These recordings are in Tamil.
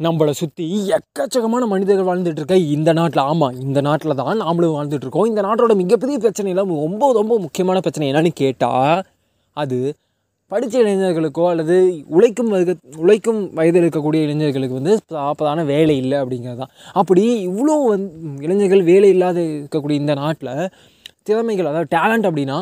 நம்மளை சுற்றி எக்கச்சக்கமான மனிதர்கள் வாழ்ந்துட்டுருக்க இந்த நாட்டில் ஆமாம் இந்த நாட்டில் தான் நாமளும் வாழ்ந்துட்டுருக்கோம் இந்த நாட்டோட மிகப்பெரிய பிரச்சனையில் ரொம்ப ரொம்ப முக்கியமான பிரச்சனை என்னன்னு கேட்டால் அது படித்த இளைஞர்களுக்கோ அல்லது உழைக்கும் வர்க்க உழைக்கும் வயதில் இருக்கக்கூடிய இளைஞர்களுக்கு வந்து ப்ராப்பரான வேலை இல்லை அப்படிங்கிறது தான். அப்படி இவ்வளோ வந் இளைஞர்கள் வேலை இல்லாத இருக்கக்கூடிய இந்த நாட்டில் திறமைகள் அதாவது டேலண்ட் அப்படின்னா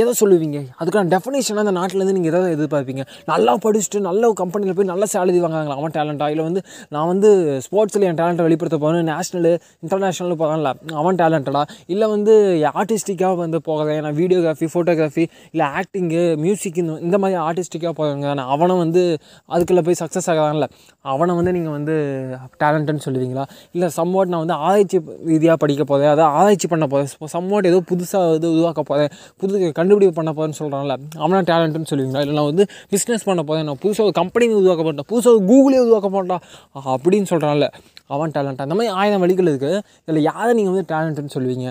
எதை சொல்லுவீங்க? அதுக்கான டெஃபினேஷனாக அந்த நாட்டிலேருந்து நீங்கள் எதாவது எதிர்பார்ப்பீங்க. நல்லா படிச்சுட்டு நல்ல கம்பெனியில் போய் நல்ல சேலரி வாங்குறாங்களா? அவன் டேலண்ட்டாக இல்லை வந்து நான் வந்து ஸ்போர்ட்ஸில் என் டேலண்ட்டை வெளிப்படுத்த போகிறேன் நேஷனலு இன்டர்நேஷ்னலில் போகிறான்ல அவன் டேலண்டடா இல்லை வந்து ஆர்டிஸ்டிக்காக வந்து போகிறேன் நான் வீடியோகிராஃபி ஃபோட்டோகிராஃபி இல்லை ஆக்டிங்கு மியூசிக் இந்த இந்த மாதிரி ஆர்டிஸ்டிக்காக போகிறாங்க நான் அவனை வந்து அதுக்குள்ளே போய் சக்ஸஸ் ஆகிறான்ல அவனை வந்து நீங்கள் வந்து டேலண்ட்டுன்னு சொல்லுவீங்களா? இல்லை சம்வாட் நான் வந்து ஆராய்ச்சி ரீதியாக படிக்க போகிறேன் அதாவது ஆராய்ச்சி பண்ண போகிறேன் சம்வாட் ஏதோ புதுசாக இது உருவாக்க போகிறேன் புது கண்டுபிடிப்பு பண்ண போகிறேன்னு சொல்கிறான்ல அவனா டேலண்ட்டுன்னு சொல்லுவீங்களா? இல்லை நான் வந்து பிஸ்னஸ் பண்ண போகிறேன் நான் புதுசாக ஒரு கம்பெனி உருவாக்க போட்டேன் புதுசாக ஒரு கூகுளே உருவாக்க மாட்டான் அப்படின்னு சொல்கிறான்ல அவன் டேலண்ட் அந்த மாதிரி ஆயிரம் வழிகள் இருக்குது இதில் யாரை நீங்கள் வந்து டேலண்ட்டுன்னு சொல்லுவீங்க?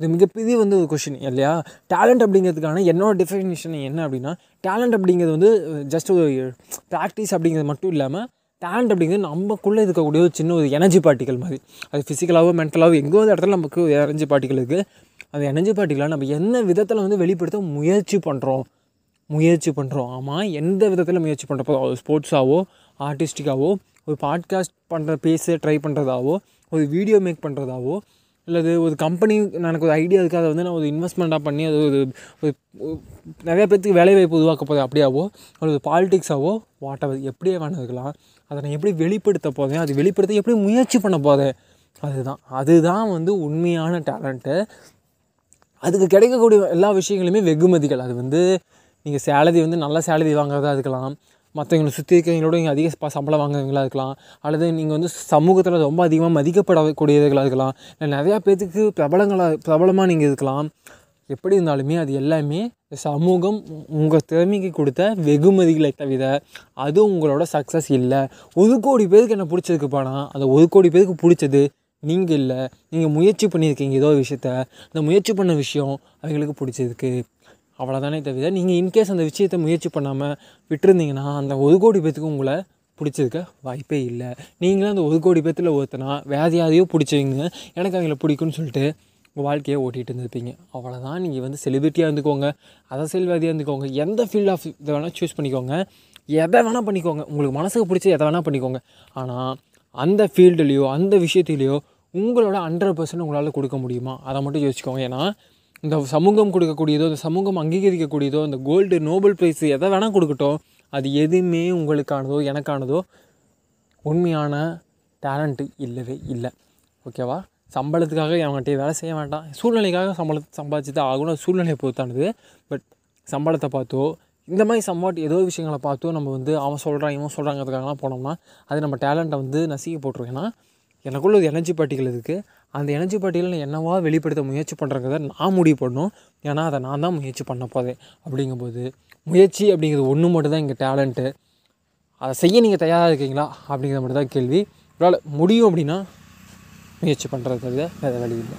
இது மிகப்பெரிய வந்து ஒரு கொஷின் இல்லையா? டேலண்ட் அப்படிங்கிறதுக்கான என்னோட டெஃபினேஷன் என்ன அப்படின்னா டேலண்ட் அப்படிங்கிறது வந்து ஜஸ்ட் ஒரு ப்ராக்டிஸ் அப்படிங்கிறது மட்டும் இல்லாமல் டேலண்ட் அப்படிங்கிறது நமக்குள்ளே இருக்கக்கூடிய ஒரு சின்ன ஒரு எனர்ஜி பார்ட்டிகள் மாதிரி. அது ஃபிசிக்கலாகவோ மென்டலாகவோ எங்கோ ஒரு இடத்துல நமக்கு ஒரு எனர்ஜி பார்ட்டிகள் இருக்குது அந்த எனர்ஜி பார்ட்டிகளை நம்ம என்ன விதத்தில் வந்து வெளிப்படுத்த முயற்சி பண்ணுறோம் முயற்சி பண்ணுறோம் ஆமாம் எந்த விதத்தில் முயற்சி பண்ணுறப்போ ஸ்போர்ட்ஸாவோ ஆர்டிஸ்டிக்காவோ ஒரு பாட்காஸ்ட் பண்ணுற பேச ட்ரை பண்ணுறதாவோ ஒரு வீடியோ மேக் பண்ணுறதாவோ இல்லது ஒரு கம்பெனி எனக்கு ஒரு ஐடியா இருக்குது அதை வந்து நான் ஒரு இன்வெஸ்ட்மெண்ட்டாக பண்ணி அது ஒரு ஒரு நிறைய பேர்த்துக்கு வேலைவாய்ப்பு உருவாக்க போகுது அப்படியாவோ ஒரு பாலிடிக்ஸாவோ வாட் எவர் எப்படியே வேணும் இருக்கலாம். அதை நான் எப்படி வெளிப்படுத்த போதேன் அது வெளிப்படுத்த எப்படி முயற்சி பண்ண போதேன் அதுதான் அதுதான் வந்து உண்மையான டேலண்ட்டு அதுக்கு கிடைக்கக்கூடிய எல்லா விஷயங்களுமே வெகுமதிகள். அது வந்து நீங்கள் சேலரி வந்து நல்ல சேலரி வாங்குறதா இருக்கலாம். மற்றவங்களை சுற்றி இருக்கிறவங்களோட நீங்கள் அதிக ப- சம்பளம் வாங்குறவங்களா இருக்கலாம். அல்லது நீங்கள் வந்து சமூகத்தில் ரொம்ப அதிகமாக மதிக்கப்படக்கூடியவர்களாக இருக்கலாம். இல்லை நிறையா பேர்த்துக்கு பிரபலங்களாக பிரபலமாக நீங்கள் இருக்கலாம். எப்படி இருந்தாலுமே அது எல்லாமே சமூகம் உங்கள் திறமைக்கு கொடுத்த வெகுமதிகளை தவிர அது உங்களோட சக்ஸஸ் இல்லை. ஒரு கோடி பேருக்கு என்ன பிடிச்சதுக்கு போனால் அந்த ஒரு கோடி பேருக்கு பிடிச்சது நீங்கள் இல்லை நீங்கள் முயற்சி பண்ணியிருக்கீங்க ஏதோ ஒரு விஷயத்த அந்த முயற்சி பண்ண விஷயம் அவங்களுக்கு பிடிச்சிருக்கு. அவ்வளோதானே தவிர நீங்கள் இன்கேஸ் அந்த விஷயத்தை முயற்சி பண்ணாமல் விட்டுருந்தீங்கன்னா அந்த ஒரு கோடி பேத்துக்கு உங்களை பிடிச்சிருக்க வாய்ப்பே இல்லை. நீங்களும் அந்த ஒரு கோடி பேத்தில் ஒருத்தனா வேறு யாரையோ பிடிச்சவங்க எனக்கு அவங்கள பிடிக்கும்னு சொல்லிட்டு உங்கள் வாழ்க்கையை ஓட்டிகிட்டு இருந்திருப்பீங்க. அவ்வளோதான் நீங்கள் வந்து செலிபிரிட்டியாக இருந்துக்கோங்க அரசியல்வாதியாக இருந்துக்கோங்க எந்த ஃபீல்ட் ஆஃப் இதை வேணால் சூஸ் பண்ணிக்கோங்க எதை வேணால் பண்ணிக்கோங்க. உங்களுக்கு மனசுக்கு பிடிச்ச எதை வேணால் பண்ணிக்கோங்க. ஆனால் அந்த ஃபீல்டுலேயோ அந்த விஷயத்துலேயோ உங்களோட ஹண்ட்ரட் பர்சன்ட் உங்களால் கொடுக்க முடியுமா? அதை மட்டும் யோசிச்சுக்கோங்க. ஏன்னா இந்த சமூகம் கொடுக்கக்கூடியதோ இந்த சமூகம் அங்கீகரிக்கக்கூடியதோ இந்த கோல்டு நோபல் ப்ரைஸ் எதை வேணால் கொடுக்கட்டும் அது எதுவுமே உங்களுக்கானதோ எனக்கானதோ உண்மையான டேலண்ட்டு இல்லவே இல்லை. ஓகேவா சம்பளத்துக்காக அவங்ககிட்ட வேலை செய்ய வேண்டாம். சூழ்நிலைக்காக சம்பளத்தை சம்பாதிச்சு தான் ஆகணும் சூழ்நிலையை பொறுத்தானது. பட் சம்பளத்தை பார்த்தோ இந்த மாதிரி சம்பாட் ஏதோ விஷயங்களை பார்த்தோ நம்ம வந்து அவன் சொல்கிறான் இவன் சொல்கிறாங்கிறதுக்காகலாம் போனோம்னா அது நம்ம டேலண்ட்டை வந்து நசிக்க போட்டுரும். எனக்குள்ள ஒரு எனர்ஜி பார்ட்டிகள் இருக்குது அந்த எனர்ஜி பார்ட்டிகளை நான் என்னவா வெளிப்படுத்த முயற்சி பண்ணுறங்கிறத நான் முடிவு பண்ணணும். ஏன்னா அதை நான் தான் முயற்சி பண்ண போதேன் அப்படிங்கும்போது முயற்சி அப்படிங்கிறது ஒன்று மட்டும் தான் இங்கே டேலண்ட்டு அதை செய்ய நீங்கள் தயாராக இருக்கீங்களா? அப்படிங்கிறது மட்டும் தான் கேள்வி. உங்களால் முடியும் அப்படின்னா முயற்சி பண்ணுறது தவிர வேறு வழி இல்லை.